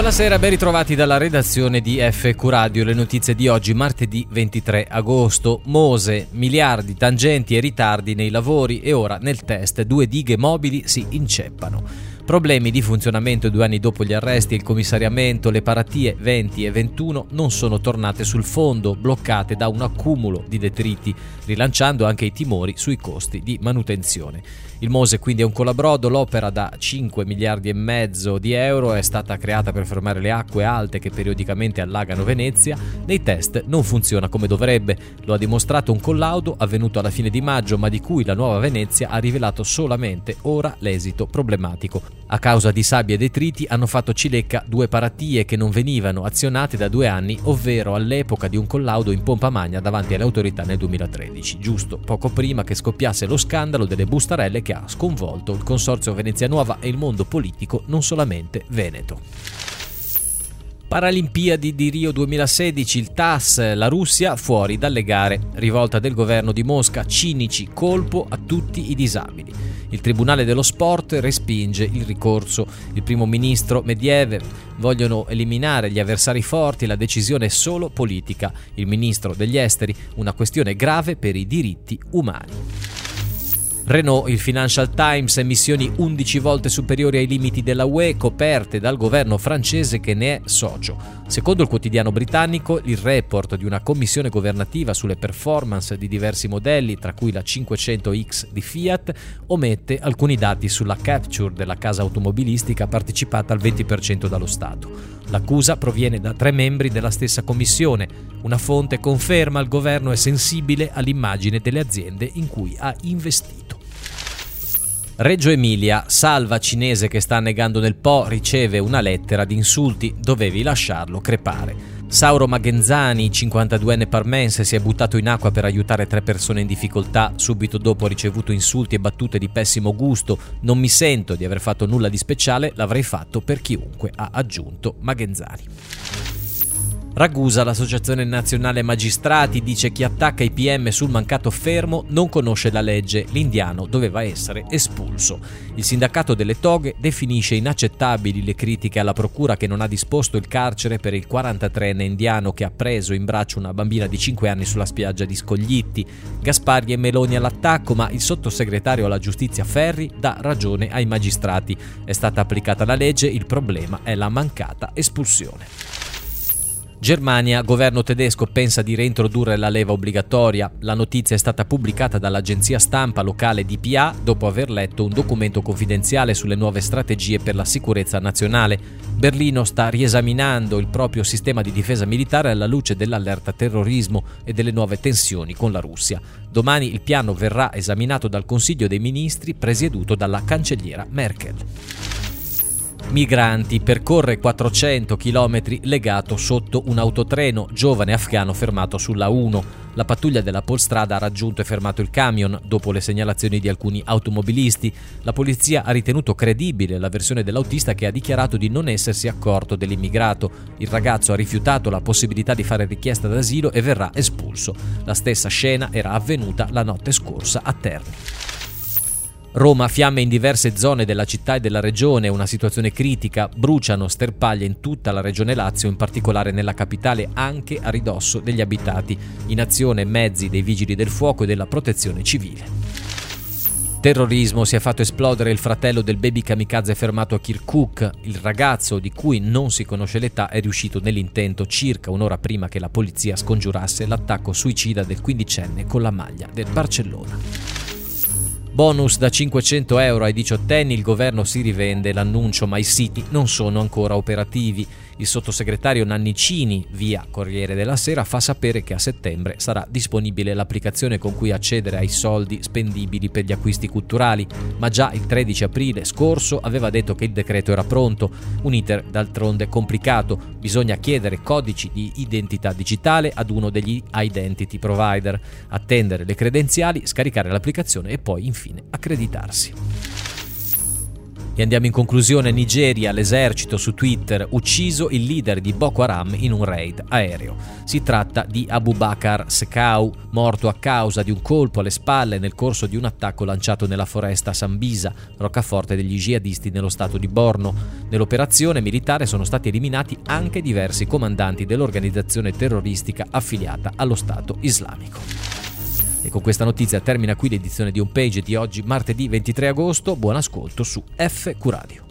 Buonasera, ben ritrovati dalla redazione di FQ Radio. Le notizie di oggi, martedì 23 agosto. Mose, miliardi, tangenti e ritardi nei lavori e ora nel test due dighe mobili si inceppano. Problemi di funzionamento due anni dopo gli arresti il commissariamento, le paratie 20 e 21 non sono tornate sul fondo, bloccate da un accumulo di detriti, rilanciando anche i timori sui costi di manutenzione. Il Mose quindi è un colabrodo, l'opera da 5 miliardi e mezzo di euro è stata creata per fermare le acque alte che periodicamente allagano Venezia, nei test non funziona come dovrebbe, lo ha dimostrato un collaudo avvenuto alla fine di maggio ma di cui la nuova Venezia ha rivelato solamente ora l'esito problematico. A causa di sabbia e detriti hanno fatto cilecca due paratie che non venivano azionate da due anni, ovvero all'epoca di un collaudo in pompa magna davanti alle autorità nel 2013, giusto poco prima che scoppiasse lo scandalo delle bustarelle che ha sconvolto il Consorzio Venezia Nuova e il mondo politico non solamente veneto. Paralimpiadi di Rio 2016, il TAS, la Russia fuori dalle gare, rivolta del governo di Mosca, cinici, colpo a tutti i disabili. Il Tribunale dello Sport respinge il ricorso. Il primo ministro Medvedev vogliono eliminare gli avversari forti, la decisione è solo politica. Il ministro degli esteri, una questione grave per i diritti umani. Renault, il Financial Times, emissioni 11 volte superiori ai limiti della UE coperte dal governo francese che ne è socio. Secondo il quotidiano britannico, il report di una commissione governativa sulle performance di diversi modelli, tra cui la 500X di Fiat, omette alcuni dati sulla capture della casa automobilistica partecipata al 20% dallo Stato. L'accusa proviene da tre membri della stessa commissione. Una fonte conferma il governo è sensibile all'immagine delle aziende in cui ha investito. Reggio Emilia, salva cinese che sta annegando nel Po, riceve una lettera di insulti, dovevi lasciarlo crepare. Sauro Magenzani, 52enne parmense, si è buttato in acqua per aiutare tre persone in difficoltà. Subito dopo ha ricevuto insulti e battute di pessimo gusto. Non mi sento di aver fatto nulla di speciale, l'avrei fatto per chiunque, ha aggiunto Magenzani. Ragusa, l'Associazione Nazionale Magistrati, dice chi attacca i PM sul mancato fermo non conosce la legge, l'indiano doveva essere espulso. Il sindacato delle toghe definisce inaccettabili le critiche alla procura che non ha disposto il carcere per il 43enne indiano che ha preso in braccio una bambina di 5 anni sulla spiaggia di Scoglitti. Gaspari e Meloni all'attacco, ma il sottosegretario alla giustizia Ferri dà ragione ai magistrati. È stata applicata la legge, il problema è la mancata espulsione. Germania, governo tedesco pensa di reintrodurre la leva obbligatoria. La notizia è stata pubblicata dall'agenzia stampa locale DPA dopo aver letto un documento confidenziale sulle nuove strategie per la sicurezza nazionale. Berlino sta riesaminando il proprio sistema di difesa militare alla luce dell'allerta terrorismo e delle nuove tensioni con la Russia. Domani il piano verrà esaminato dal Consiglio dei Ministri presieduto dalla cancelliera Merkel migranti, percorre 400 km legato sotto un autotreno, giovane afghano fermato sulla 1. La pattuglia della Polstrada ha raggiunto e fermato il camion dopo le segnalazioni di alcuni automobilisti. La polizia ha ritenuto credibile la versione dell'autista che ha dichiarato di non essersi accorto dell'immigrato. Il ragazzo ha rifiutato la possibilità di fare richiesta d'asilo e verrà espulso. La stessa scena era avvenuta la notte scorsa a Terni. Roma, fiamme in diverse zone della città e della regione, una situazione critica, bruciano sterpaglie in tutta la regione Lazio, in particolare nella capitale, anche a ridosso degli abitati, in azione mezzi dei vigili del fuoco e della protezione civile. Terrorismo si è fatto esplodere il fratello del baby kamikaze fermato a Kirkuk. Il ragazzo, di cui non si conosce l'età, è riuscito nell'intento circa un'ora prima che la polizia scongiurasse l'attacco suicida del quindicenne con la maglia del Barcellona. Bonus da 500 euro ai diciottenni, il governo si rivende l'annuncio ma i siti non sono ancora operativi. Il sottosegretario Nannicini, via Corriere della Sera, fa sapere che a settembre sarà disponibile l'applicazione con cui accedere ai soldi spendibili per gli acquisti culturali, ma già il 13 aprile scorso aveva detto che il decreto era pronto, un iter d'altronde complicato, bisogna chiedere codici di identità digitale ad uno degli identity provider, attendere le credenziali, scaricare l'applicazione e poi infine accreditarsi. E andiamo in conclusione, Nigeria, l'esercito su Twitter ucciso il leader di Boko Haram in un raid aereo. Si tratta di Abubakar Sekau, morto a causa di un colpo alle spalle nel corso di un attacco lanciato nella foresta Sambisa, roccaforte degli jihadisti nello stato di Borno. Nell'operazione militare sono stati eliminati anche diversi comandanti dell'organizzazione terroristica affiliata allo Stato islamico. E con questa notizia termina qui l'edizione di Homepage di oggi, martedì 23 agosto. Buon ascolto su FQ Radio.